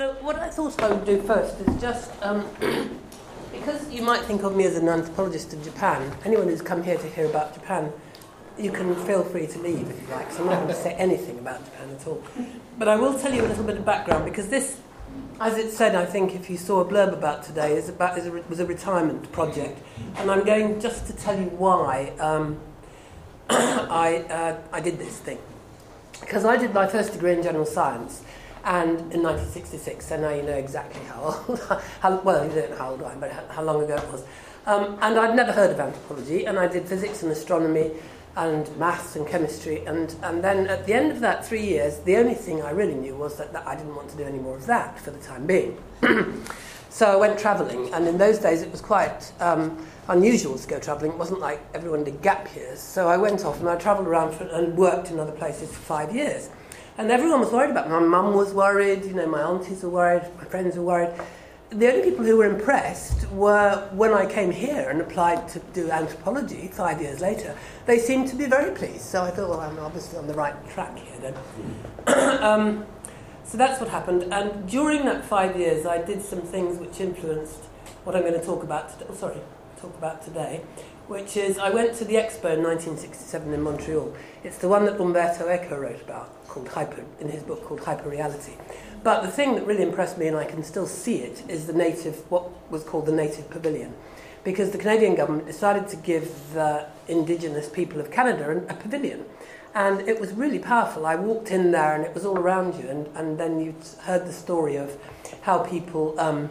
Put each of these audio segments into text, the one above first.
So, what I thought I would do first is just um, because you might think of me as an anthropologist of Japan, anyone who's come here to hear about Japan, you can feel free to leave if you like. So, I'm not going to say anything about Japan at all. But I will tell you a little bit of background because this, as it said, I think if you saw a blurb about today, is about, is a, was a retirement project. And I'm going just to tell you why um, I, uh, I did this thing. Because I did my first degree in general science and in 1966, so now you know exactly how old, how, well, you don't know how old I am, but how, long ago it was. Um, and I'd never heard of anthropology, and I did physics and astronomy and maths and chemistry. And, and then at the end of that three years, the only thing I really knew was that, that I didn't want to do any more of that for the time being. so I went travelling, and in those days it was quite um, unusual to go travelling. It wasn't like everyone did gap years. So I went off and I travelled around for, and worked in other places for five years. And everyone was worried about me. My mum was worried, you know, my aunties were worried, my friends were worried. The only people who were impressed were when I came here and applied to do anthropology five years later. They seemed to be very pleased. So I thought, well, I'm obviously on the right track here then. um, so that's what happened. And during that five years, I did some things which influenced what I'm going to talk about today. Sorry, talk about today which is I went to the expo in 1967 in Montreal. It's the one that Umberto Eco wrote about, called Hyper, in his book called Hyperreality. But the thing that really impressed me, and I can still see it, is the native, what was called the native pavilion. Because the Canadian government decided to give the indigenous people of Canada a pavilion. And it was really powerful. I walked in there and it was all around you, and, and then you heard the story of how people um,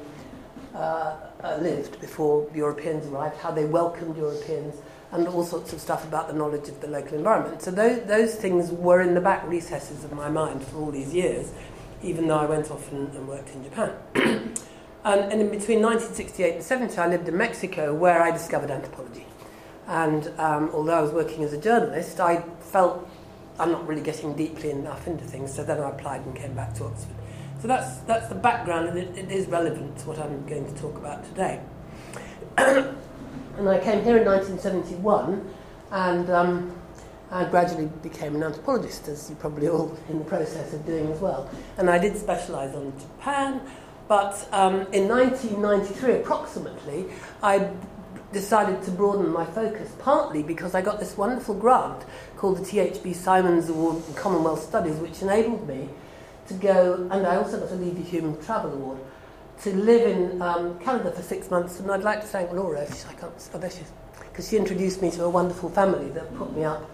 uh, uh, lived before Europeans arrived, how they welcomed Europeans, and all sorts of stuff about the knowledge of the local environment. So those, those things were in the back recesses of my mind for all these years, even though I went off and, and worked in Japan. and, and in between 1968 and 70, I lived in Mexico, where I discovered anthropology. And um, although I was working as a journalist, I felt I'm not really getting deeply enough into things, so then I applied and came back to Oxford. So that's, that's the background, and it, it is relevant to what I'm going to talk about today. and I came here in 1971, and um, I gradually became an anthropologist, as you probably all in the process of doing as well. And I did specialise on Japan, but um, in 1993, approximately, I decided to broaden my focus, partly because I got this wonderful grant called the THB Simons Award in Commonwealth Studies, which enabled me to go, and I also got a Leverhulme Travel Award, to live in um, Canada for six months. And I'd like to thank Laura, if I can't, she is, because she introduced me to a wonderful family that put me up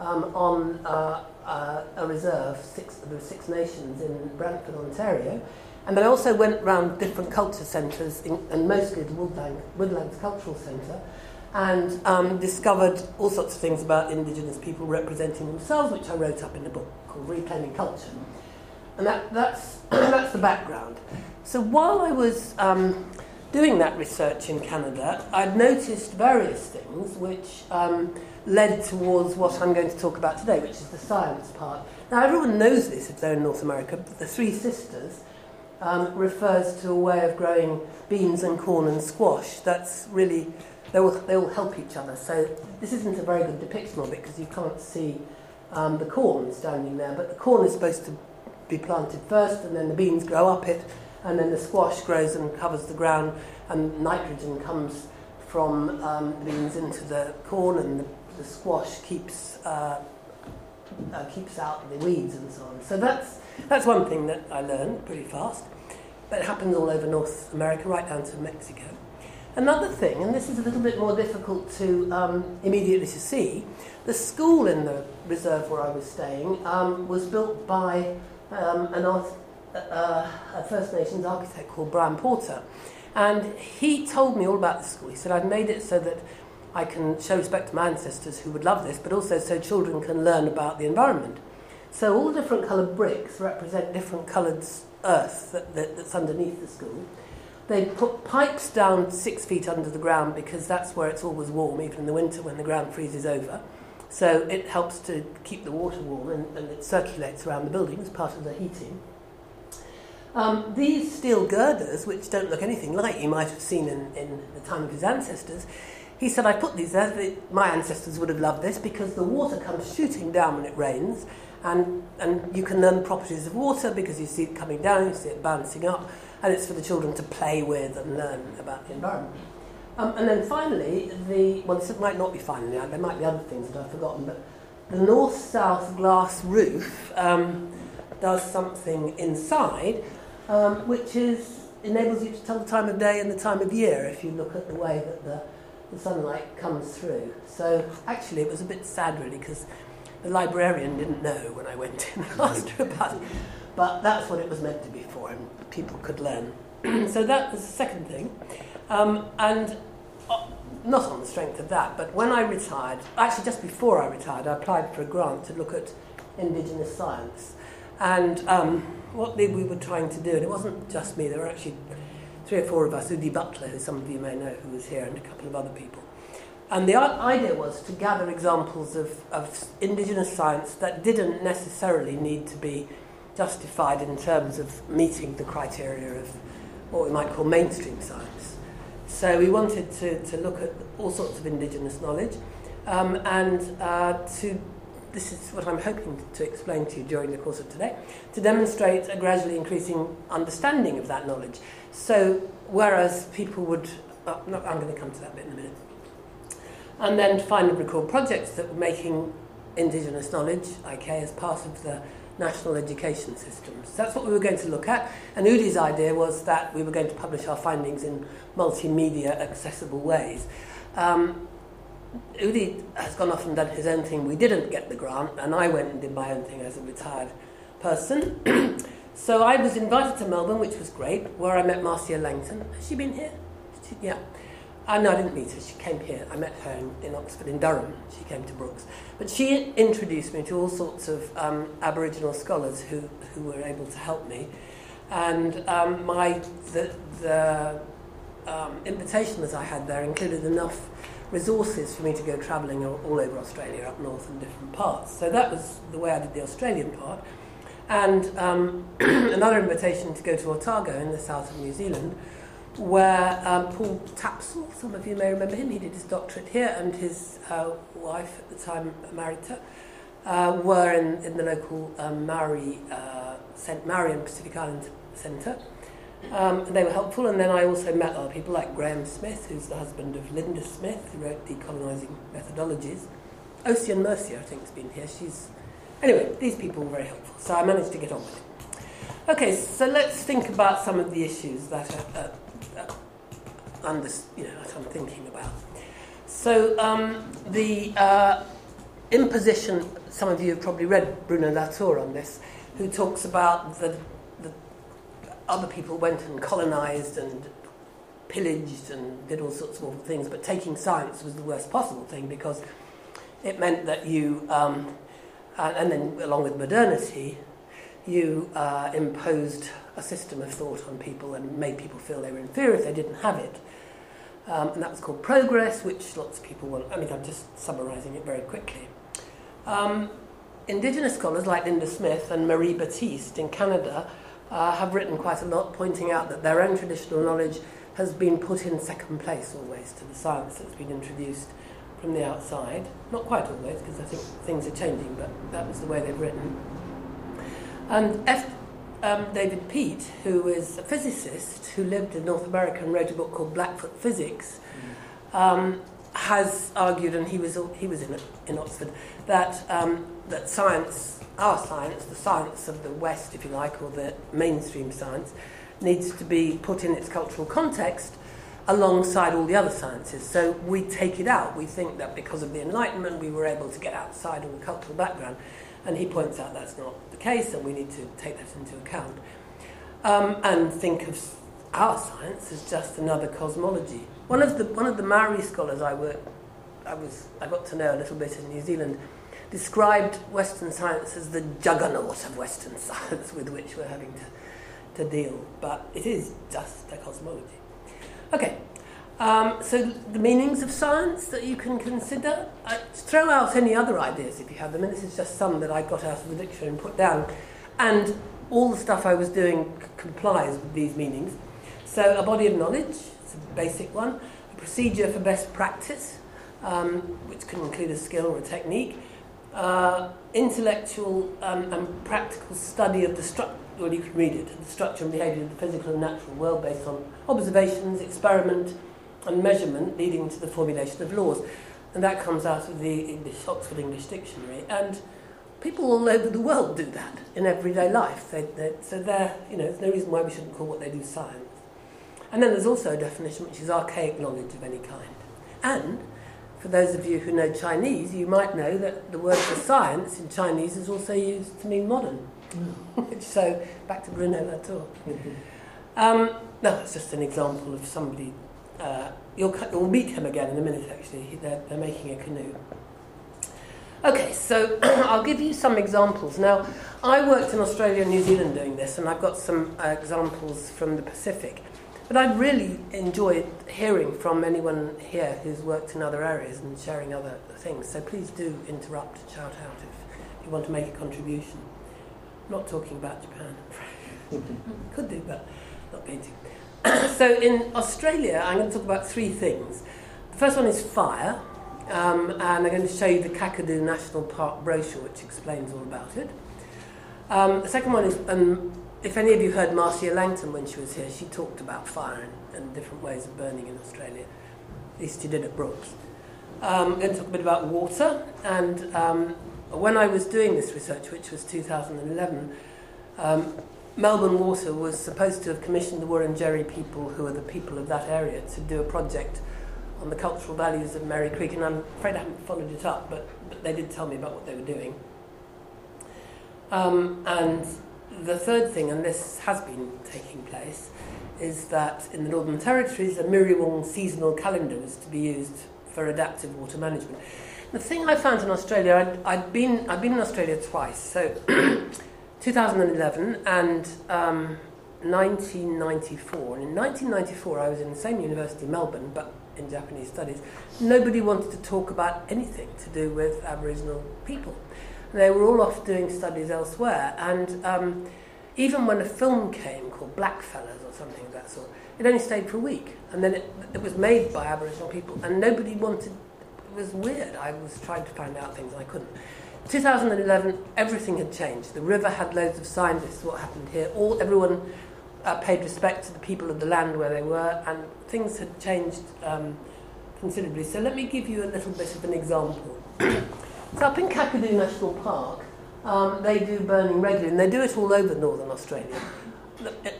um, on uh, uh, a reserve, six, the Six Nations in Brantford, Ontario. And I also went around different culture centres, and mostly the Woodland, Woodlands Cultural Centre, and um, discovered all sorts of things about Indigenous people representing themselves, which I wrote up in a book called Reclaiming Culture. And that, that's, that's the background. So while I was um, doing that research in Canada, I'd noticed various things which um, led towards what I'm going to talk about today, which is the science part. Now, everyone knows this if they're in North America, but the Three Sisters um, refers to a way of growing beans and corn and squash. That's really, they will, they will help each other. So this isn't a very good depiction of it because you can't see um, the corn standing there, but the corn is supposed to be planted first, and then the beans grow up it, and then the squash grows and covers the ground, and nitrogen comes from um, the beans into the corn, and the, the squash keeps uh, uh, keeps out the weeds and so on. So that's that's one thing that I learned pretty fast. But it happens all over North America, right down to Mexico. Another thing, and this is a little bit more difficult to um, immediately to see, the school in the reserve where I was staying um, was built by um, an art, uh, a First Nations architect called Brian Porter. And he told me all about the school. He said, I've made it so that I can show respect to my ancestors who would love this, but also so children can learn about the environment. So all the different coloured bricks represent different coloured earth that, that, that's underneath the school. They put pipes down six feet under the ground because that's where it's always warm, even in the winter when the ground freezes over. So it helps to keep the water warm and, and it circulates around the building as part of the heating. Um, these steel girders, which don't look anything like you might have seen in, in the time of his ancestors, he said, I put these there, my ancestors would have loved this because the water comes shooting down when it rains And, and you can learn the properties of water because you see it coming down, you see it bouncing up, and it's for the children to play with and learn about the environment. Um, and then finally, the well, this might not be finally, there might be other things that I've forgotten, but the north-south glass roof um, does something inside, um, which is enables you to tell the time of day and the time of year if you look at the way that the, the sunlight comes through. So actually, it was a bit sad, really, because the librarian didn't know when I went in and asked her about it. But that's what it was meant to be for, and people could learn. so that was the second thing. Um, and uh, not on the strength of that, but when I retired, actually just before I retired, I applied for a grant to look at Indigenous science. And um, what we were trying to do, and it wasn't just me, there were actually three or four of us, Udi Butler, who some of you may know, who was here, and a couple of other people. And the idea was to gather examples of, of indigenous science that didn't necessarily need to be justified in terms of meeting the criteria of what we might call mainstream science. So we wanted to, to look at all sorts of indigenous knowledge um, and uh, to this is what I'm hoping to explain to you during the course of today, to demonstrate a gradually increasing understanding of that knowledge. So, whereas people would, oh, no, I'm going to come to that bit in a minute, and then and record projects that were making Indigenous knowledge, IK, as part of the national education systems. That's what we were going to look at. And Udi's idea was that we were going to publish our findings in multimedia accessible ways. Um, Udi has gone off and done his own thing. We didn't get the grant, and I went and did my own thing as a retired person. so I was invited to Melbourne, which was great, where I met Marcia Langton. Has she been here? She, yeah. Uh, no, I didn't meet her. She came here. I met her in, in, Oxford, in Durham. She came to Brookes. But she introduced me to all sorts of um, Aboriginal scholars who, who were able to help me. And um, my, the, the um, invitation that I had there included enough resources for me to go travelling all, all over Australia, up north in different parts. So that was the way I did the Australian part. And um, another invitation to go to Otago in the south of New Zealand, where um, Paul Tapsell, some of you may remember him, he did his doctorate here, and his uh, wife at the time, Marita, uh, were in, in the local um, Maori, uh, St. Marion Pacific Island Centre. Um, they were helpful, and then I also met other people like Graham Smith, who's the husband of Linda Smith, who wrote Decolonising Methodologies. Ocean Mercier, I think, has been here. She's anyway. These people were very helpful, so I managed to get on with it. Okay, so let's think about some of the issues that are, uh, under, you know, that I'm thinking about. So um, the uh, imposition. Some of you have probably read Bruno Latour on this, who talks about the other people went and colonized and pillaged and did all sorts of awful things, but taking science was the worst possible thing because it meant that you, um, and, and, then along with modernity, you uh, imposed a system of thought on people and made people feel they were inferior if they didn't have it. Um, and that was called Progress, which lots of people want. I mean, I'm just summarizing it very quickly. Um, indigenous scholars like Linda Smith and Marie Baptiste in Canada uh, have written quite a lot, pointing out that their own traditional knowledge has been put in second place always to the science that's been introduced from the outside. Not quite always, because I think things are changing, but that was the way they've written. And F. Um, David Peat, who is a physicist who lived in North America and wrote a book called Blackfoot Physics, um, has argued, and he was he was in in Oxford, that um, that science our science, the science of the West, if you like, or the mainstream science, needs to be put in its cultural context alongside all the other sciences. So we take it out. We think that because of the Enlightenment, we were able to get outside of the cultural background. And he points out that's not the case, and we need to take that into account. Um, and think of our science as just another cosmology. One of the, one of the Maori scholars I work, I, was, I got to know a little bit in New Zealand described Western science as the juggernaut of Western science with which we're having to, to deal, but it is just a cosmology. Okay, um, so the meanings of science that you can consider. I throw out any other ideas if you have them, and this is just some that I got out of the dictionary and put down. And all the stuff I was doing c- complies with these meanings. So, a body of knowledge, it's a basic one, a procedure for best practice, um, which can include a skill or a technique, uh, intellectual um, and practical study of the structure, well, you can read it, the structure and behaviour of the physical and natural world based on observations, experiment, and measurement leading to the formulation of laws. And that comes out of the English, Oxford English Dictionary. And people all over the world do that in everyday life. They, they, so there, you know, there's no reason why we shouldn't call what they do science. And then there's also a definition which is archaic knowledge of any kind. And for those of you who know Chinese, you might know that the word for science in Chinese is also used to mean modern. Mm. so back to Bruno Latour. Um, no, it's just an example of somebody. Uh, you'll, you'll meet him again in a minute. Actually, they're, they're making a canoe. Okay, so I'll give you some examples. Now, I worked in Australia and New Zealand doing this, and I've got some uh, examples from the Pacific. But I'd really enjoyed hearing from anyone here who's worked in other areas and sharing other things. So please do interrupt shout out if you want to make a contribution. I'm not talking about Japan. Could do, but not going to. so in Australia, I'm going to talk about three things. The first one is fire, um, and I'm going to show you the Kakadu National Park brochure, which explains all about it. Um, the second one is um, if any of you heard Marcia Langton when she was here, she talked about fire and, and different ways of burning in Australia. At least she did at Brookes. Um, I'm going to talk a bit about water. And um, when I was doing this research, which was 2011, um, Melbourne Water was supposed to have commissioned the Wurundjeri people, who are the people of that area, to do a project on the cultural values of Merri Creek. And I'm afraid I haven't followed it up, but, but they did tell me about what they were doing. Um, and the third thing, and this has been taking place, is that in the Northern Territories, a Miriwong seasonal calendar was to be used for adaptive water management. The thing I found in Australia, I'd, I'd been, I'd been in Australia twice, so 2011 and um, 1994. And in 1994, I was in the same university, Melbourne, but in Japanese studies. Nobody wanted to talk about anything to do with Aboriginal people. They were all off doing studies elsewhere. And um, even when a film came called Blackfellas or something of that sort, it only stayed for a week. And then it, it was made by Aboriginal people, and nobody wanted. It was weird. I was trying to find out things and I couldn't. 2011, everything had changed. The river had loads of scientists. What happened here? All everyone uh, paid respect to the people of the land where they were, and things had changed um, considerably. So let me give you a little bit of an example. So up in Kakadu National Park, um, they do burning regularly, and they do it all over northern Australia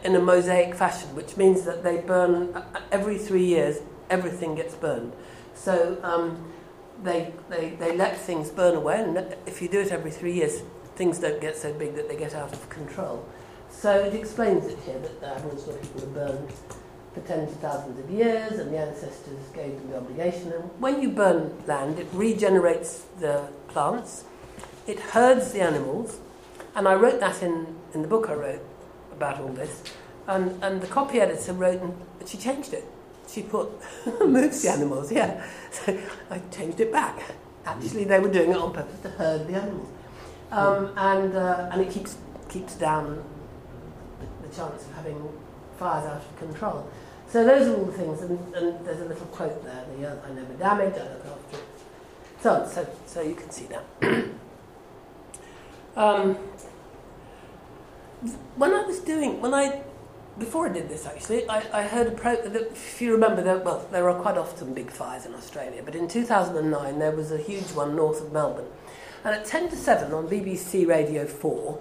in a mosaic fashion, which means that they burn uh, every three years, everything gets burned. So um, they, they, they let things burn away, and if you do it every three years, things don't get so big that they get out of control. So it explains it here that the Aboriginal people are burned for tens of thousands of years, and the ancestors gave them the obligation. And when you burn land, it regenerates the plants, it herds the animals, and I wrote that in, in the book I wrote about all this. And, and the copy editor wrote, and she changed it. She put, moves the animals, yeah. So I changed it back. Actually, they were doing it on purpose to herd the animals. Um, and, uh, and it keeps, keeps down the, chance of having fires out of control. So those are all the things, and, and there's a little quote there, the earth I never damage, I look after it. So, so, so you can see that. um, when I was doing, when I, before I did this actually, I, I heard a pro, if you remember, there, well, there are quite often big fires in Australia, but in 2009 there was a huge one north of Melbourne. And at 10 to 7 on BBC Radio 4,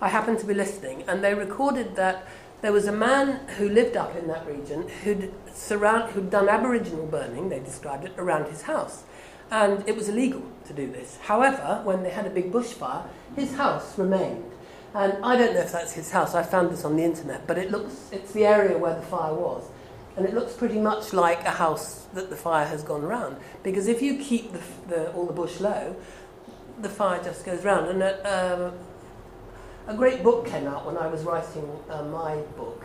I happened to be listening, and they recorded that there was a man who lived up in that region who'd, surround, who'd done Aboriginal burning, they described it, around his house. And it was illegal to do this. However, when they had a big bushfire, his house remained. And I don't know if that's his house, I found this on the internet, but it looks, it's the area where the fire was. And it looks pretty much like a house that the fire has gone round. Because if you keep the, the, all the bush low, the fire just goes round. And uh, a great book came out when I was writing uh, my book,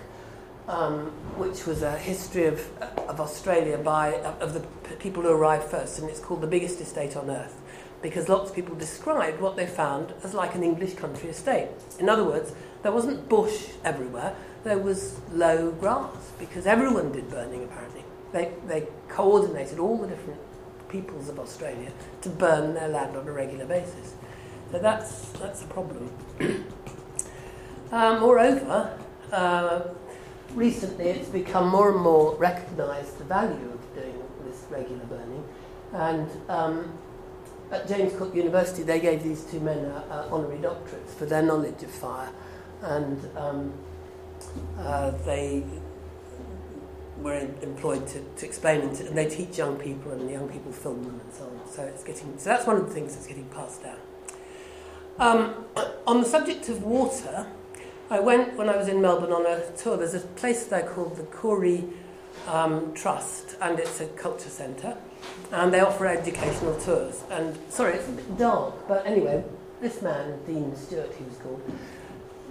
um, which was a history of, of Australia by of the people who arrived first, and it's called The Biggest Estate on Earth, because lots of people described what they found as like an English country estate. In other words, there wasn't bush everywhere, there was low grass, because everyone did burning apparently. They, they coordinated all the different peoples of Australia to burn their land on a regular basis. So that's, that's a problem. um, moreover, uh, recently it's become more and more recognised the value of doing this regular burning. And um, at James Cook University, they gave these two men uh, honorary doctorates for their knowledge of fire. And um, uh, they were employed to, to explain and, to, and they teach young people and the young people film them and so on. So it's getting so that's one of the things that's getting passed down. Um, on the subject of water, I went when I was in Melbourne on a tour. There's a place there called the Koori um, Trust, and it's a culture centre, and they offer educational tours. And sorry, it's a bit dark, but anyway, this man, Dean Stewart, he was called,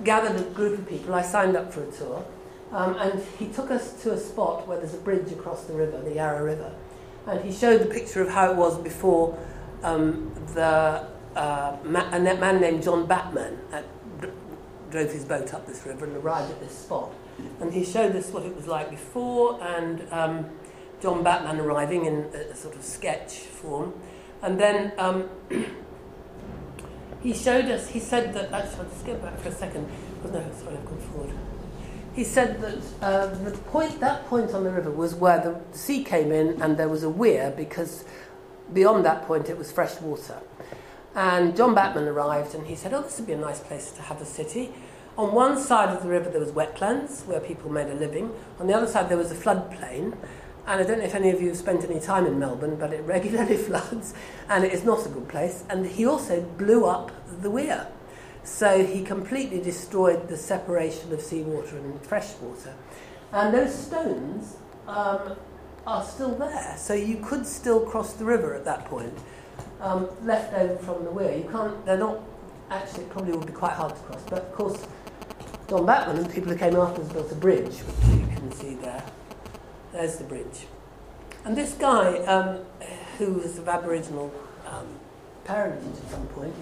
gathered a group of people. I signed up for a tour, um, and he took us to a spot where there's a bridge across the river, the Yarra River, and he showed the picture of how it was before um, the uh, ma- a man named John Batman at, drove his boat up this river and arrived at this spot. And he showed us what it was like before, and um, John Batman arriving in a, sort of sketch form. And then um, he showed us, he said that, actually, I'll just go back for a second. Oh, no, sorry, I've gone forward. He said that uh, the point, that point on the river was where the sea came in and there was a weir because beyond that point it was fresh water. And John Batman arrived and he said, Oh, this would be a nice place to have a city. On one side of the river, there was wetlands where people made a living. On the other side, there was a floodplain. And I don't know if any of you have spent any time in Melbourne, but it regularly floods and it is not a good place. And he also blew up the weir. So he completely destroyed the separation of seawater and freshwater. And those stones um, are still there. So you could still cross the river at that point um, left over from the weir. You can't, they're not, actually, it probably would be quite hard to cross. But of course, Don Batman and people who came afterwards built a bridge, which you can see there. There's the bridge. And this guy, um, who was of Aboriginal um, parentage at some point,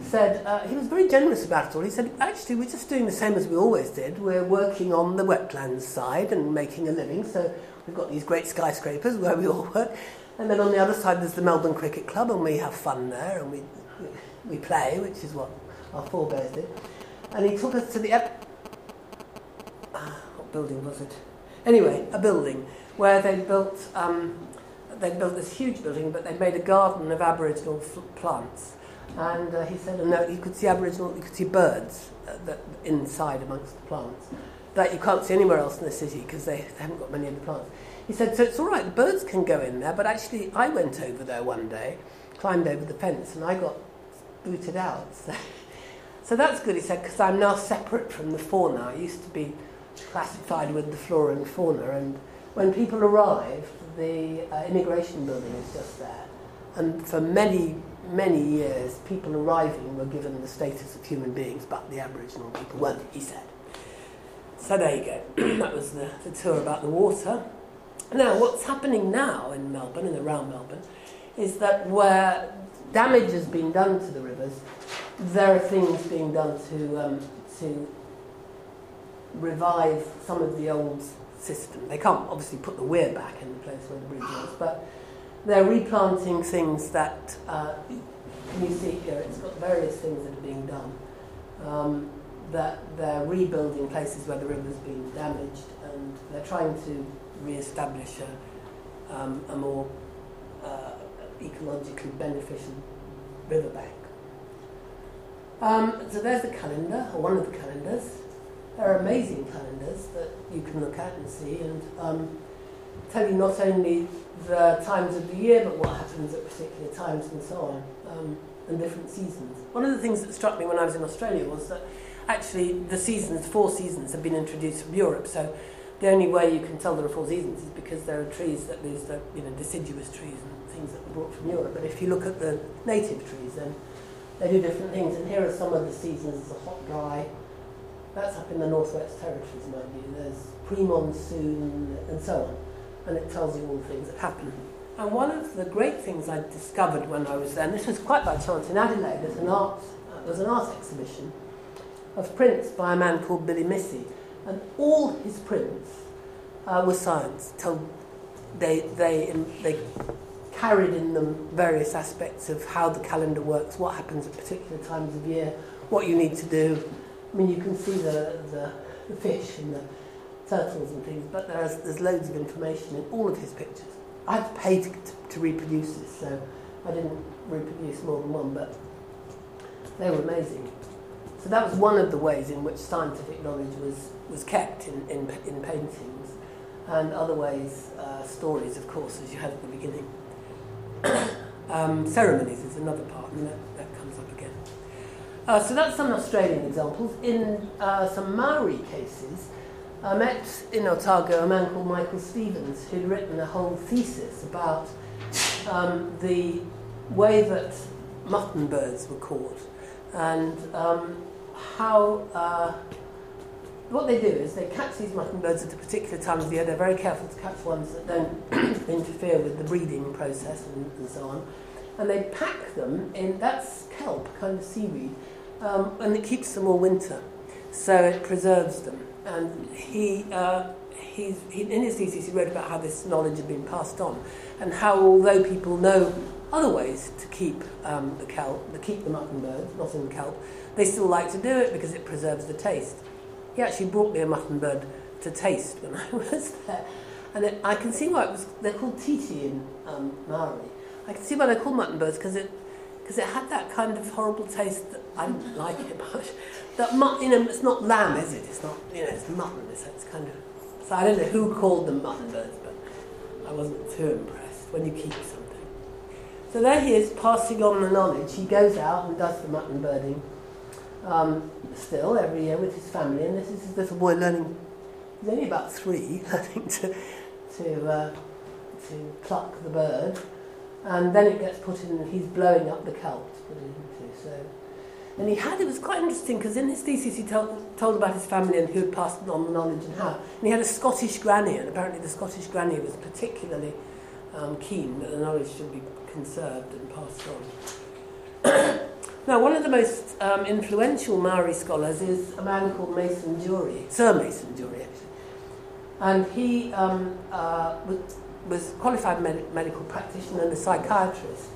said uh, he was very generous about it all. He said, actually, we're just doing the same as we always did. We're working on the wetlands side and making a living. So we've got these great skyscrapers where we all work. And then on the other side, there's the Melbourne Cricket Club, and we have fun there, and we, we play, which is what our forebears did. And he took us to the. Ep- what building was it? Anyway, a building where they built. Um, they built this huge building, but they made a garden of Aboriginal plants. And uh, he said, no, you could see Aboriginal, you could see birds uh, that, inside amongst the plants that you can't see anywhere else in the city because they, they haven't got many of the plants. He said, so it's all right, the birds can go in there, but actually I went over there one day, climbed over the fence, and I got booted out. So, so that's good, he said, because I'm now separate from the fauna. I used to be classified with the flora and fauna, and when people arrive, the uh, immigration building is just there. And for many, many years, people arriving were given the status of human beings, but the Aboriginal people weren't, he said. So there you go. that was the, the tour about the water. Now, what's happening now in Melbourne and around Melbourne is that where damage has been done to the rivers, there are things being done to, um, to revive some of the old system. They can't obviously put the weir back in the place where the bridge was, but they're replanting things that uh, you see here. It's got various things that are being done. Um, that they're rebuilding places where the river's been damaged, and they're trying to re-establish a, um, a more uh, ecologically beneficial riverbank. Um, so there's the calendar, or one of the calendars. There are amazing calendars that you can look at and see and um, tell you not only the times of the year, but what happens at particular times and so on, um, and different seasons. One of the things that struck me when I was in Australia was that actually the seasons, four seasons, have been introduced from Europe. So the only way you can tell there are four seasons is because there are trees that lose their, you know, deciduous trees and things that were brought from Europe. But if you look at the native trees, then they do different things. And here are some of the seasons: the hot, dry. That's up in the Northwest Territories, mind you. There's pre-monsoon and so on, and it tells you all the things that happen. And one of the great things I discovered when I was there, and this was quite by chance in Adelaide, there's an art, uh, was an art exhibition of prints by a man called Billy Missi and all his prints uh, were science. Told they, they, they carried in them various aspects of how the calendar works, what happens at particular times of year, what you need to do. I mean, you can see the, the, the fish and the turtles and things, but there's, there's loads of information in all of his pictures. I had to pay to, to, to reproduce this, so I didn't reproduce more than one, but they were amazing. So that was one of the ways in which scientific knowledge was, was kept in, in, in paintings, and other ways, uh, stories, of course, as you had at the beginning. um, ceremonies is another part. Uh, so that's some Australian examples. In uh, some Maori cases, I met in Otago a man called Michael Stevens who'd written a whole thesis about um, the way that mutton birds were caught and um, how uh, what they do is they catch these mutton birds at a particular time of the year. They're very careful to catch ones that don't interfere with the breeding process and, and so on. And they pack them in, that's kelp, kind of seaweed, um, and it keeps them all winter. So it preserves them. And he, uh, he's, he, in his thesis, he wrote about how this knowledge had been passed on, and how although people know other ways to keep um, the kelp, to keep the mutton birds, not in the kelp, they still like to do it because it preserves the taste. He actually brought me a mutton bird to taste when I was there. And it, I can see why it was, they're called titi in um, Maori. I can see why they're called mutton birds because it, cause it had that kind of horrible taste that I didn't like it much. That mut, you know, it's not lamb, is it? It's not, you know, it's mutton. So it's kind of. So I don't know who called them mutton birds, but I wasn't too impressed when you keep something. So there he is passing on the knowledge. He goes out and does the mutton birding um, still every year with his family, and this is his little boy learning. He's only about three, I think, to to uh, to pluck the bird, and then it gets put in. He's blowing up the kelp to put it into. So and he had, it was quite interesting because in his thesis he told, told about his family and who had passed on the knowledge and how. And he had a Scottish granny, and apparently the Scottish granny was particularly um, keen that the knowledge should be conserved and passed on. now, one of the most um, influential Maori scholars is a man called Mason Durie, Sir Mason Durie, actually. And he um, uh, was, was qualified med- medical practitioner and a psychiatrist.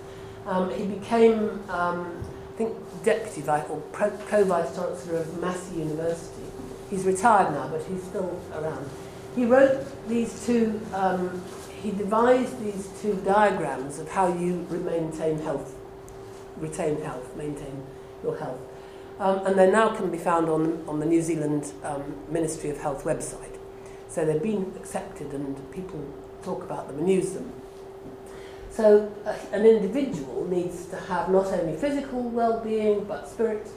Um, he became um, I think, deputy vice or co-vice chancellor of Massey University. He's retired now, but he's still around. He wrote these two, um, he devised these two diagrams of how you maintain health, retain health, maintain your health. Um, and they now can be found on, on the New Zealand um, Ministry of Health website. So they've been accepted and people talk about them and use them. So uh, an individual needs to have not only physical well-being, but spirit,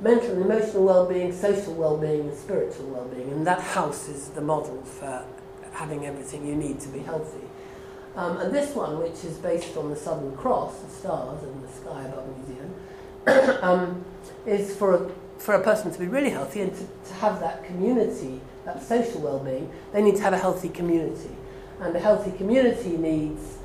mental and emotional well-being, social well-being, and spiritual well-being. And that house is the model for having everything you need to be healthy. Um, and this one, which is based on the Southern Cross, the stars and the sky above Zealand, um, is for a, for a person to be really healthy and to, to have that community, that social well-being, they need to have a healthy community. And a healthy community needs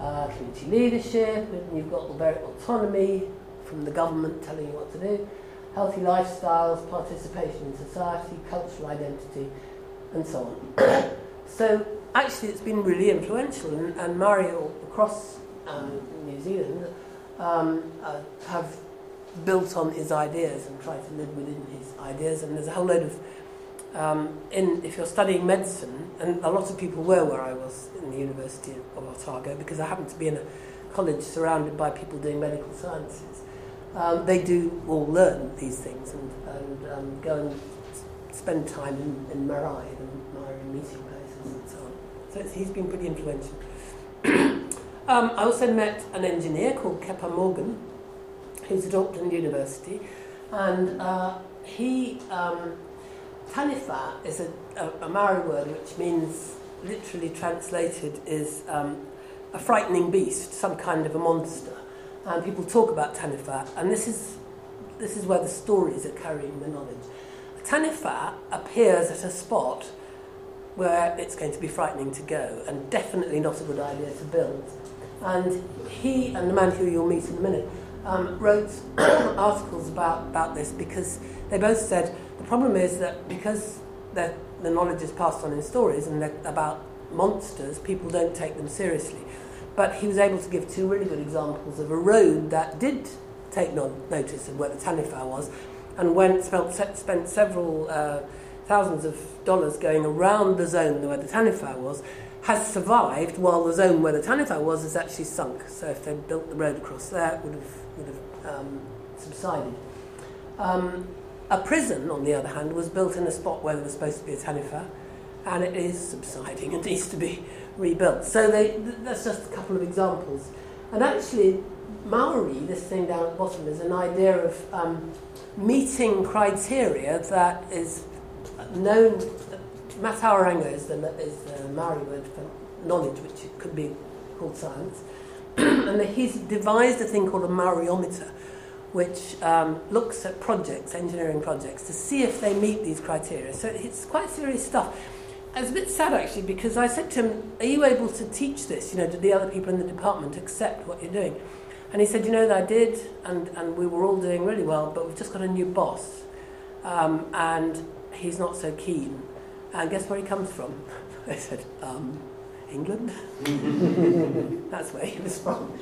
uh, community leadership, and you've got the autonomy from the government telling you what to do, healthy lifestyles, participation in society, cultural identity, and so on. so actually it's been really influential, and, and Maori across um, New Zealand um, uh, have built on his ideas and tried to live within his ideas, and there's a whole load of um, in, if you're studying medicine, and a lot of people were where I was in the University of Otago because I happened to be in a college surrounded by people doing medical sciences. Um, they do all learn these things and, and um, go and spend time in, in Marae and Marae meeting places and so on. So he's been pretty influential. um, I also met an engineer called Kepa Morgan, who's at Auckland University, and uh, he um, is a, a, a Maori word which means, literally translated, is um, a frightening beast, some kind of a monster. And people talk about Taniwha, and this is, this is where the stories are carrying the knowledge. Taniwha appears at a spot where it's going to be frightening to go, and definitely not a good idea to build. And he and the man who you'll meet in a minute um, wrote articles about, about this because they both said the problem is that because the knowledge is passed on in stories and about monsters, people don't take them seriously. but he was able to give two really good examples of a road that did take no- notice of where the Taniwha was and went, spent, spent several uh, thousands of dollars going around the zone where the Taniwha was, has survived while the zone where the Taniwha was has actually sunk. So if they'd built the road across there, it would have, would have um, subsided. Um, a prison, on the other hand, was built in a spot where there was supposed to be a Taniwha, and it is subsiding and needs to be rebuilt. So they, th- that's just a couple of examples. And actually, Maori, this thing down at the bottom, is an idea of um, meeting criteria that is known. Matauranga is the, is the Maori word for knowledge, which could be called science. and he's devised a thing called a Mauriometer, which um, looks at projects, engineering projects, to see if they meet these criteria. So it's quite serious stuff. I was a bit sad actually because I said to him, Are you able to teach this? You know, did the other people in the department accept what you're doing? And he said, You know, I did, and, and we were all doing really well, but we've just got a new boss, um, and he's not so keen. And guess where he comes from? I said, um, England? That's where he was from.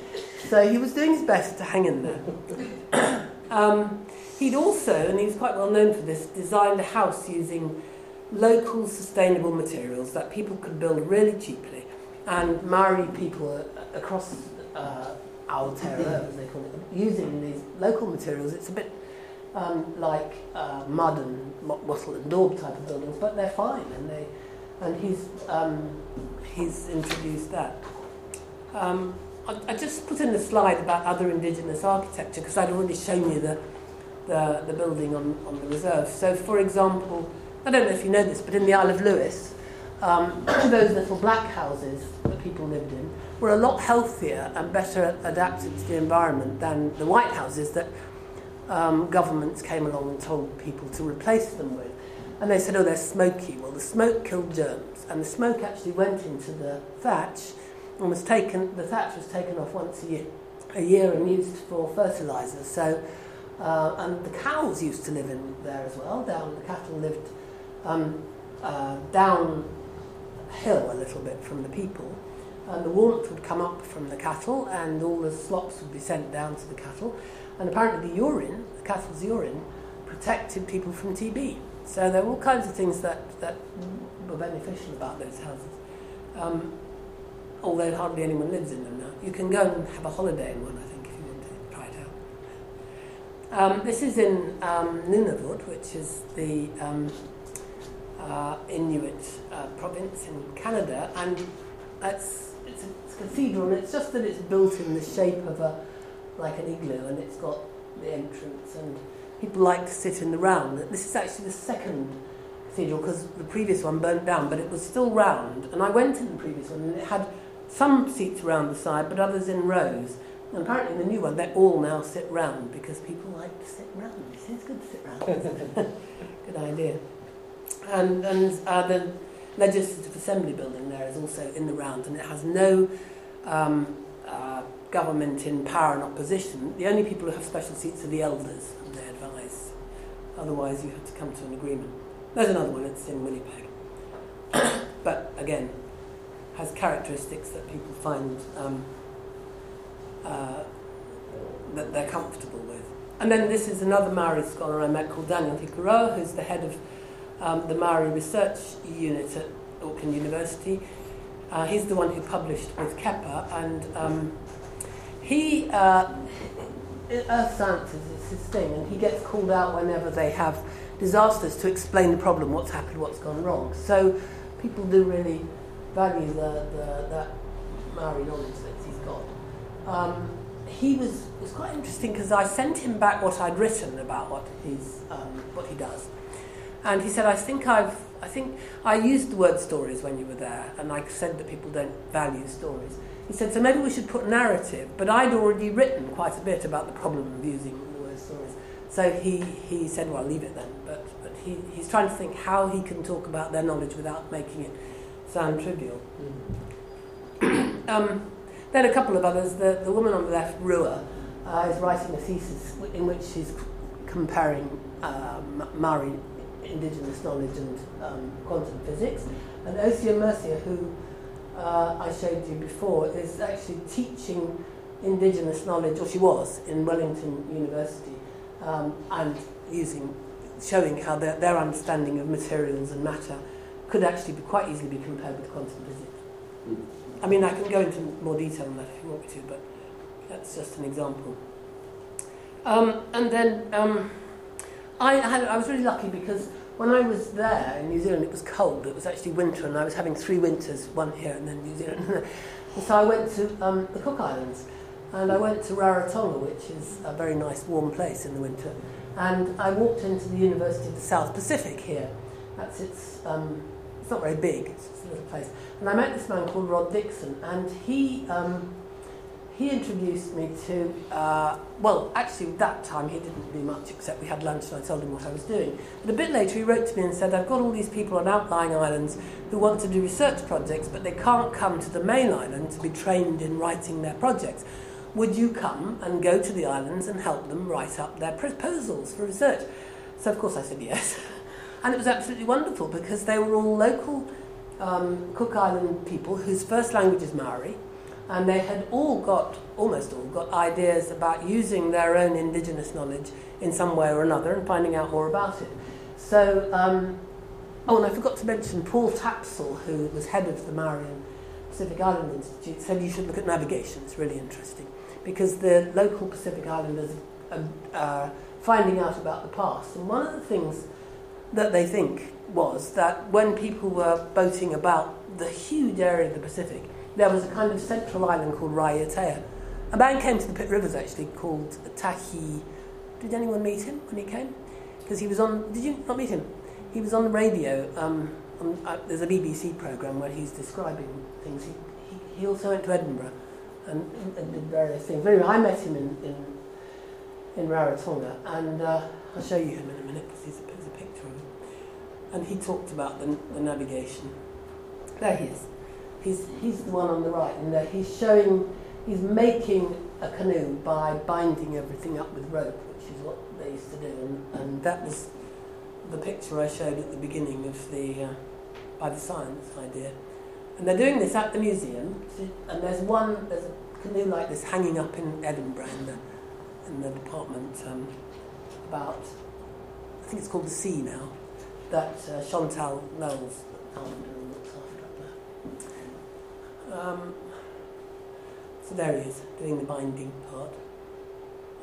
So he was doing his best to hang in there. um, he'd also, and he was quite well known for this, designed a house using local sustainable materials that people could build really cheaply. And Maori people across uh, Aotearoa, as they call it, using these local materials. It's a bit um, like uh, mud and wattle and daub type of buildings, but they're fine, and they and he's um, he's introduced that. Um, I, I, just put in the slide about other indigenous architecture because I'd already shown you the, the, the building on, on the reserve. So, for example, I don't know if you know this, but in the Isle of Lewis, um, those little black houses that people lived in were a lot healthier and better adapted to the environment than the white houses that um, governments came along and told people to replace them with. And they said, oh, they're smoky. Well, the smoke killed germs, and the smoke actually went into the thatch and was taken, the thatch was taken off once a year, a year and used for fertilizer. So, uh, and the cows used to live in there as well. Down the cattle lived um, uh, a little bit from the people, and the warmth would come up from the cattle, and all the slops would be sent down to the cattle. And apparently, the urine, the cattle's urine, protected people from TB. So there were all kinds of things that, that were beneficial about those houses. Um, although hardly anyone lives in them now. You can go and have a holiday in one, I think, if you want to try it out. Um, this is in um, Nunavut, which is the um, uh, Inuit uh, province in Canada, and it's, it's, a, cathedral, and it's just that it's built in the shape of a like an igloo, and it's got the entrance, and people like to sit in the round. This is actually the second cathedral because the previous one burnt down, but it was still round. And I went in the previous one, and it had some seats around the side, but others in rows. And apparently, in the new one, they all now sit round because people like to sit round. It's good to sit round. good idea. And, and uh, the Legislative Assembly building there is also in the round, and it has no um, uh, government in power and opposition. The only people who have special seats are the elders, and they advise. Otherwise, you have to come to an agreement. There's another one, it's in Winnipeg. but again, has characteristics that people find um, uh, that they're comfortable with. And then this is another Maori scholar I met called Daniel Hikuroa, who's the head of um, the Maori Research Unit at Auckland University. Uh, he's the one who published with Kepa, and um, he, uh, Earth Sciences is his thing, and he gets called out whenever they have disasters to explain the problem, what's happened, what's gone wrong. So people do really value the, the, that Maori knowledge that he's got. Um, he was was quite interesting because I sent him back what I'd written about what he's um, what he does, and he said, "I think I've I think I used the word stories when you were there, and I said that people don't value stories." He said, "So maybe we should put narrative," but I'd already written quite a bit about the problem of using the word stories. So he, he said, "Well, leave it then." But but he, he's trying to think how he can talk about their knowledge without making it sound trivial. Mm. um, then a couple of others. The, the woman on the left, Rua, uh, is writing a thesis in which she's comparing um, Maori indigenous knowledge and um, quantum physics. And Ocean Mercier, who uh, I showed you before is actually teaching indigenous knowledge, or she was, in Wellington University, um, and using, showing how their, their understanding of materials and matter could actually be quite easily be compared with quantum physics. I mean, I can go into more detail on that if you want me to, but that's just an example. Um, and then um, I, had, I was really lucky because when I was there in New Zealand, it was cold. It was actually winter, and I was having three winters, one here and then New Zealand. and so I went to um, the Cook Islands, and I went to Rarotonga, which is a very nice warm place in the winter. And I walked into the University of the South Pacific here. That's its, um, it's not very big, it's just a little place. And I met this man called Rod Dixon, and he, um, he introduced me to, uh, well, actually, that time he didn't do much except we had lunch and I told him what I was doing. But a bit later he wrote to me and said, I've got all these people on outlying islands who want to do research projects, but they can't come to the main island to be trained in writing their projects would you come and go to the islands and help them write up their proposals for research? So, of course, I said yes. and it was absolutely wonderful because they were all local um, Cook Island people whose first language is Maori, and they had all got, almost all, got ideas about using their own indigenous knowledge in some way or another and finding out more about it. So, um, oh, and I forgot to mention Paul Tapsell, who was head of the Maori and Pacific Island Institute, said you should look at navigation, it's really interesting because the local Pacific Islanders are, are finding out about the past. And one of the things that they think was that when people were boating about the huge area of the Pacific, there was a kind of central island called Raiatea. A man came to the Pitt Rivers actually called Tahi. Did anyone meet him when he came? Because he was on. Did you not meet him? He was on the radio. Um, on, uh, there's a BBC program where he's describing things. He, he, he also went to Edinburgh and, and did various things. Anyway, I met him in, in, in Rarotonga, and uh, I'll show you him in a minute because he's a, And he talked about the, the navigation. There he is. He's, he's the one on the right, and there he's showing, he's making a canoe by binding everything up with rope, which is what they used to do. And, and that was the picture I showed at the beginning of the, uh, by the science idea. And they're doing this at the museum, and there's one, there's a canoe like this hanging up in Edinburgh in the, in the department um, about, I think it's called The Sea now, that uh, Chantal Knowles. Um, so there he is, doing the binding part.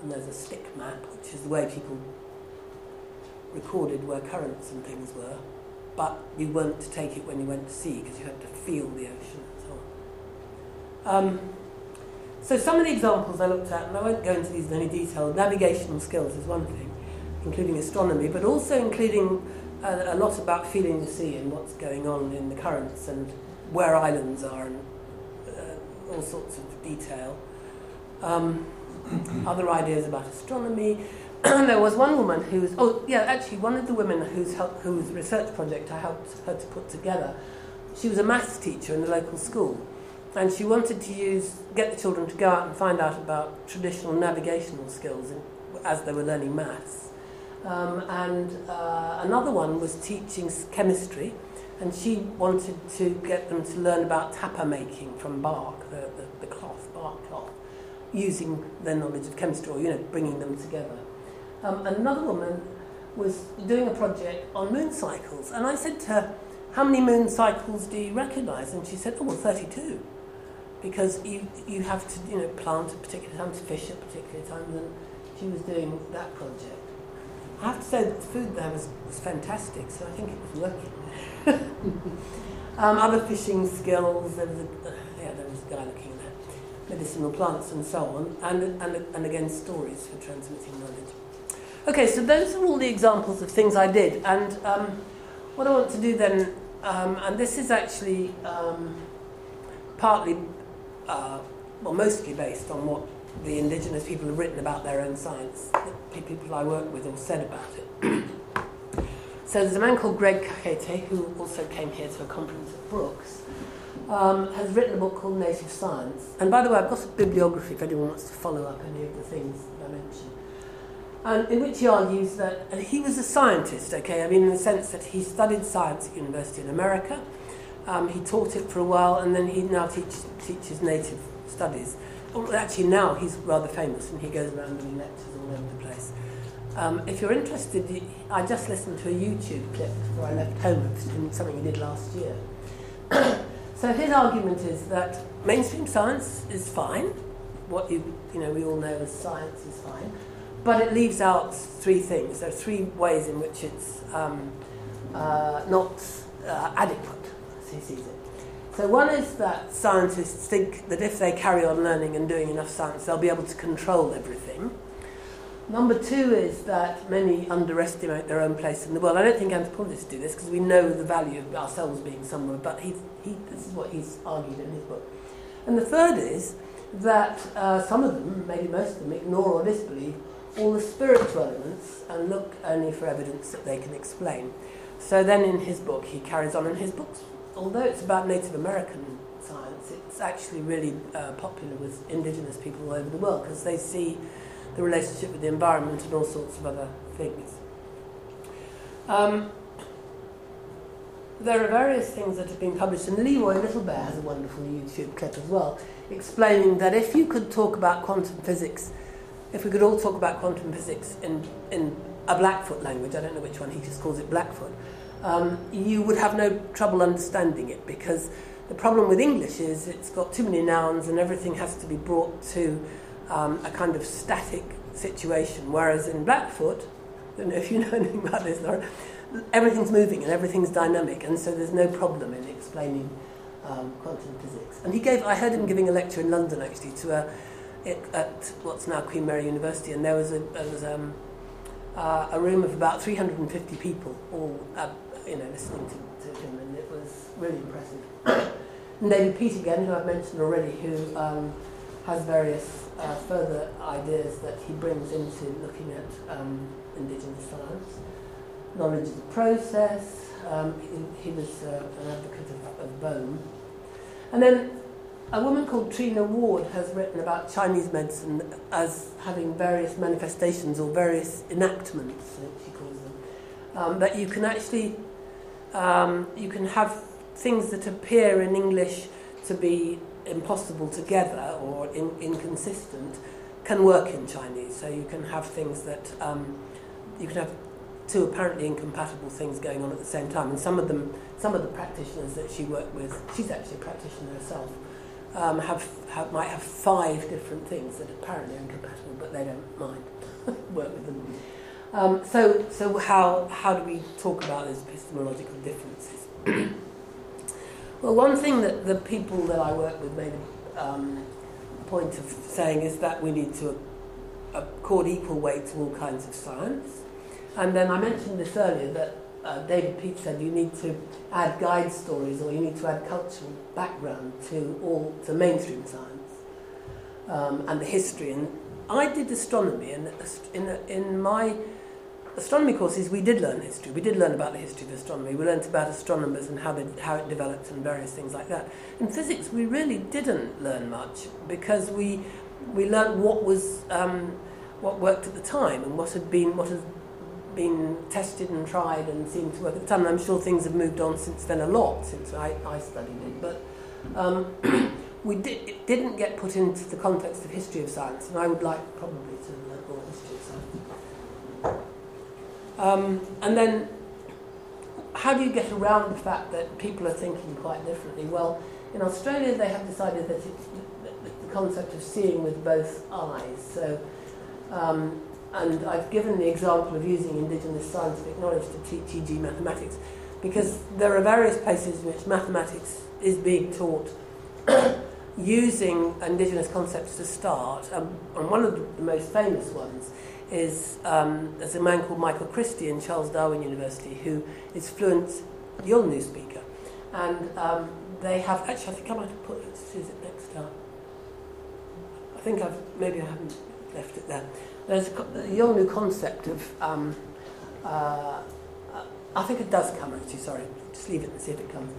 And there's a stick map, which is the way people recorded where currents and things were but you weren't to take it when you went to sea because you had to feel the ocean and so on. Um, so some of the examples I looked at, and I won't go into these in any detail, navigational skills is one thing, including astronomy, but also including a, a lot about feeling the sea and what's going on in the currents and where islands are and uh, all sorts of detail. Um, other ideas about astronomy, there was one woman who was, oh, yeah, actually, one of the women whose, help, whose research project I helped her to put together, she was a maths teacher in the local school. And she wanted to use, get the children to go out and find out about traditional navigational skills in, as they were learning maths. Um, and uh, another one was teaching chemistry, and she wanted to get them to learn about tapa making from bark, the, the, the cloth, bark cloth, using their knowledge of chemistry, or, you know, bringing them together um, another woman was doing a project on moon cycles. And I said to her, How many moon cycles do you recognize? And she said, Oh, well, 32. Because you, you have to you know, plant at particular times, fish at particular times, and she was doing that project. I have to say the food there was, was fantastic, so I think it was working. um, other fishing skills, there was, a, yeah, there was a guy looking at medicinal plants and so on, and, and, and again, stories for transmitting knowledge. Okay, so those are all the examples of things I did. And um, what I want to do then, um, and this is actually um, partly, uh, well, mostly based on what the indigenous people have written about their own science, people I work with all said about it. so there's a man called Greg Cajete, who also came here to a conference at Brookes, um, has written a book called Native Science. And by the way, I've got a bibliography if anyone wants to follow up any of the things that I mentioned and in which he argues that and he was a scientist, okay, I mean, in the sense that he studied science at university in America, Um, he taught it for a while, and then he now teach, teaches native studies. Well, actually, now he's rather famous, and he goes around doing lectures all over the place. Um, if you're interested, I just listened to a YouTube clip before I left home something he did last year. so his argument is that mainstream science is fine. What you you know we all know as science is fine, but it leaves out three things. There are three ways in which it's um, uh, not uh, adequate, as he sees it. So one is that scientists think that if they carry on learning and doing enough science, they'll be able to control everything. Number two is that many underestimate their own place in the world. I don't think anthropologists do this because we know the value of ourselves being somewhere, but he, he, this is what he's argued in his book. And the third is that uh, some of them, maybe most of them, ignore or disbelieve all the spiritual elements and look only for evidence that they can explain. So then in his book, he carries on, and his books, although it's about Native American science, it's actually really uh, popular with indigenous people all over the world because they see the relationship with the environment and all sorts of other things. Um, there are various things that have been published, and Leroy Littlebear has a wonderful YouTube clip as well, explaining that if you could talk about quantum physics, if we could all talk about quantum physics in, in a Blackfoot language, I don't know which one, he just calls it Blackfoot, um, you would have no trouble understanding it because the problem with English is it's got too many nouns and everything has to be brought to um, a kind of static situation. Whereas in Blackfoot, I don't know if you know anything about this, Laura, everything's moving and everything's dynamic, and so there's no problem in explaining um, quantum physics. And he gave, I heard him giving a lecture in London actually to a, at what's now Queen Mary University, and there was a, there was, um, uh, a room of about 350 people, all uh, you know, listening to, to him, and it was really impressive. and David Peat again, who I've mentioned already, who um, has various uh, further ideas that he brings into looking at um, indigenous science. Knowledge of the process, um, he, he, was uh, an advocate of, of Bohm. And then a woman called Trina Ward has written about Chinese medicine as having various manifestations or various enactments, she calls them, um, that you can actually um, you can have things that appear in English to be impossible together or in, inconsistent can work in Chinese. So you can have things that um, you can have two apparently incompatible things going on at the same time. And some of them, some of the practitioners that she worked with, she's actually a practitioner herself, um, have, have might have five different things that apparently are incompatible, but they don't mind work with them. Um, so, so how, how do we talk about those epistemological differences? well, one thing that the people that I work with made a um, point of saying is that we need to accord equal weight to all kinds of science. And then I mentioned this earlier that uh, David Peat said you need to add guide stories or you need to add cultural background to all to mainstream science um, and the history. And I did astronomy, and in, in my astronomy courses, we did learn history. We did learn about the history of astronomy. We learnt about astronomers and how, they, how it developed and various things like that. In physics, we really didn't learn much because we, we learnt what was um, what worked at the time and what had been what had been tested and tried and seemed to work at the time. And I'm sure things have moved on since then a lot since I, I studied it, but. Um, we it didn't get put into the context of history of science, and I would like probably to learn more history of science. Um, and then, how do you get around the fact that people are thinking quite differently? Well, in Australia, they have decided that it's the concept of seeing with both eyes. So, um, and I've given the example of using indigenous scientific knowledge to teach E.G. mathematics, because there are various places in which mathematics is being taught using indigenous concepts to start. Um, and one of the most famous ones is um, there's a man called Michael Christie in Charles Darwin University who is fluent Yolngu speaker. And um, they have, actually, I think I might have put is it next time? I think I've, maybe I haven't left it there. There's a, Yolngu concept of, um, uh, I think it does come actually, sorry, just leave it and see if it comes.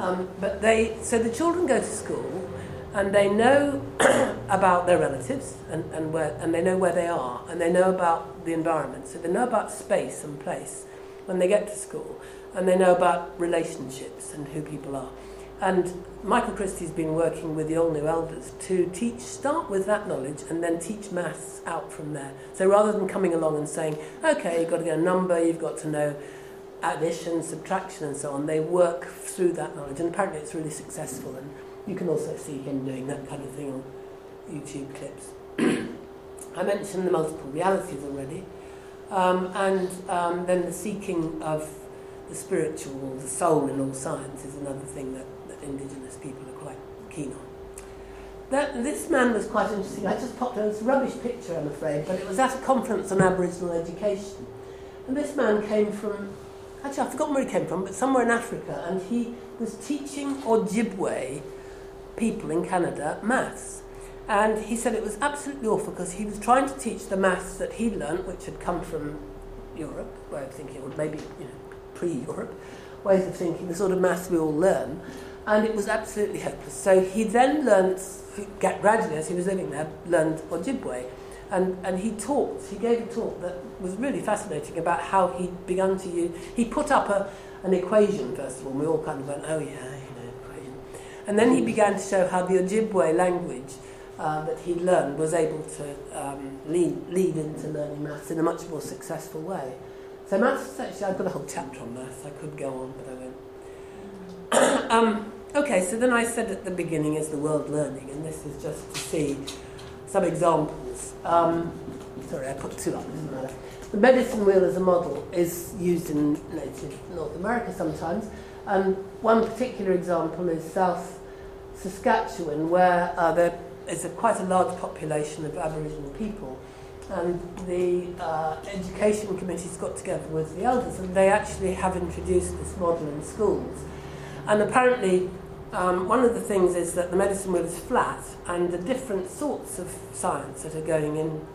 Um, but they, so the children go to school and they know about their relatives and, and, where, and they know where they are and they know about the environment. So they know about space and place when they get to school and they know about relationships and who people are. And Michael Christie's been working with the Yolngu elders to teach, start with that knowledge and then teach maths out from there. So rather than coming along and saying, okay, you've got to get a number, you've got to know addition, subtraction, and so on, they work through that knowledge. And apparently it's really successful. And you can also see him doing that kind of thing on YouTube clips. I mentioned the multiple realities already. Um, and um, then the seeking of the spiritual, the soul in all science is another thing that, that indigenous people are quite keen on. That, this man was quite interesting. I just popped a rubbish picture, I'm afraid, but it was at a conference on Aboriginal education. And this man came from, actually, I've forgotten where he came from, but somewhere in Africa, and he was teaching Ojibwe people in Canada maths. And he said it was absolutely awful because he was trying to teach the maths that he'd learnt, which had come from Europe, way of thinking, or maybe you know, pre-Europe, ways of thinking, the sort of maths we all learn, and it was absolutely hopeless. So he then learnt, gradually as he was living there, learned Ojibwe, and, and he talked, he gave a talk that was really fascinating about how he'd begun to use, he put up a, an equation first of all, and we all kind of went, oh yeah. And then he began to show how the Ojibwe language uh, that he'd learned was able to um, lead, lead into learning maths in a much more successful way. So maths, actually, I've got a whole chapter on maths. I could go on, but I won't. um, okay, so then I said at the beginning is the world learning, and this is just to see some examples. Um, sorry, I put two up, doesn't matter. The medicine wheel as a model is used in native North America sometimes, and one particular example is South Saskatchewan, where uh, there is a, quite a large population of Aboriginal people and the uh, education committees got together with the elders and they actually have introduced this model in schools. And apparently, um, one of the things is that the medicine wheel is flat and the different sorts of science that are going in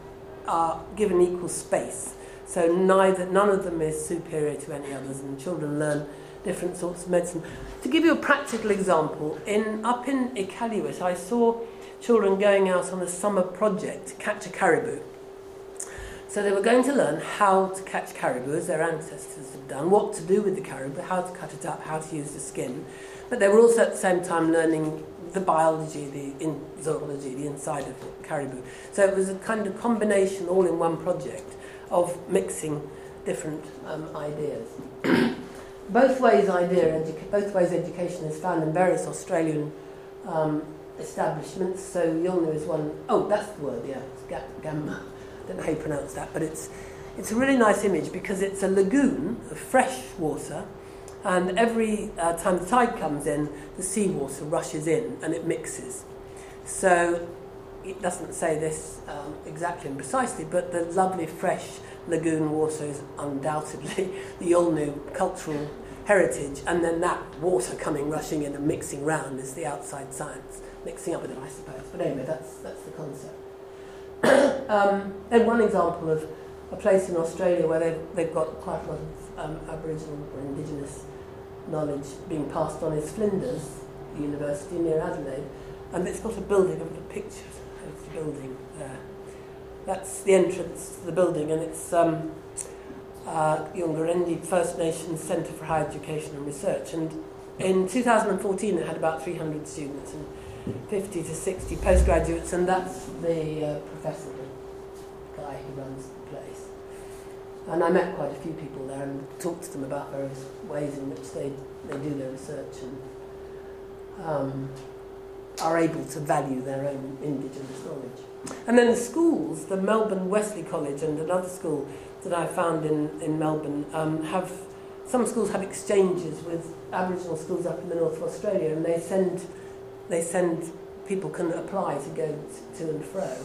are given equal space. So neither, none of them is superior to any others and children learn different sorts of medicine. To give you a practical example, in, up in Iqaluit I saw children going out on a summer project to catch a caribou. So they were going to learn how to catch caribou as their ancestors had done, what to do with the caribou, how to cut it up, how to use the skin. But they were also at the same time learning the biology, the in zoology, the inside of the caribou. So it was a kind of combination all in one project of mixing different um, ideas. Both ways idea, both ways education is found in various Australian um, establishments. So Yolngu is one, oh, that's the word, yeah, it's gamma I don't know how you pronounce that, but it's, it's a really nice image because it's a lagoon of fresh water, and every uh, time the tide comes in, the seawater rushes in and it mixes. So it doesn't say this um, exactly and precisely, but the lovely fresh lagoon water is undoubtedly the Yolngu cultural heritage, and then that water coming rushing in and mixing round is the outside science, mixing up with it, I suppose. But anyway, that's, that's the concept. um, then one example of a place in Australia where they've, they've got quite a lot of um, Aboriginal or Indigenous knowledge being passed on is Flinders University near Adelaide. And it's got a building, I've got a picture of the building there. That's the entrance to the building, and it's um, uh, Yunggorendi First Nations Centre for Higher Education and Research. And in 2014, it had about 300 students. And 50 to 60 postgraduates, and that's the uh, professor, the guy who runs the place. And I met quite a few people there and talked to them about various ways in which they, they do their research and um, are able to value their own Indigenous knowledge. And then the schools, the Melbourne Wesley College and another school that I've found in, in Melbourne um, have some schools have exchanges with Aboriginal schools up in the north of Australia, and they send they send people can apply to go to and fro.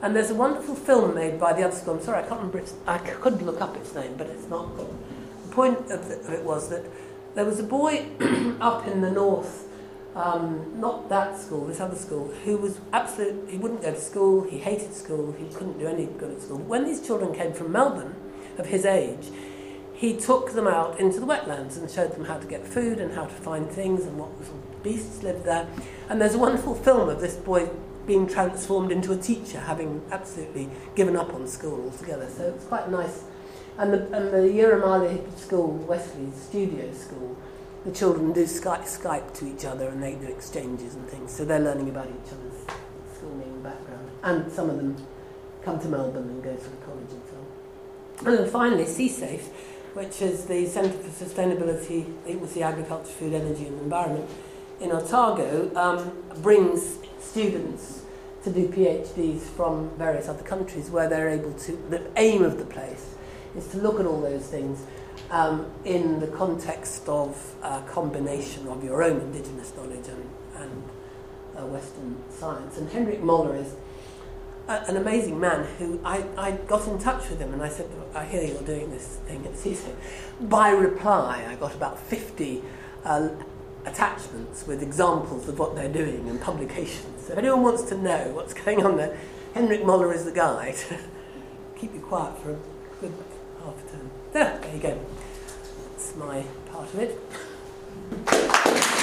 And there's a wonderful film made by the other school. I'm sorry, I can't remember its. I could look up its name, but it's not. The point of, the, of it was that there was a boy up in the north um, not that school, this other school, who was absolute. He wouldn't go to school. He hated school. He couldn't do any good at school. When these children came from Melbourne, of his age, he took them out into the wetlands and showed them how to get food and how to find things and what little beasts lived there. And there's a wonderful film of this boy being transformed into a teacher, having absolutely given up on school altogether. So it's quite nice. And the, and the School, Wesley's studio school, the children do Skype, Skype to each other and they do exchanges and things. So they're learning about each other's schooling background. And some of them come to Melbourne and go to the college and so on. And then finally, CSAFE, which is the Centre for Sustainability, Equality, Agriculture, Food, Energy and Environment in Otago, um, brings students to do PhDs from various other countries where they're able to, the aim of the place is to look at all those things um, in the context of a combination of your own indigenous knowledge and, and uh, Western science. And Henrik Moller is a, an amazing man who I, I got in touch with him and I said, I hear you're doing this thing at CSAFE. By reply, I got about 50 uh, attachments with examples of what they're doing and publications. So if anyone wants to know what's going on there, Henrik Moller is the guy to keep you quiet for a good half a term. There, there you go that's my part of it.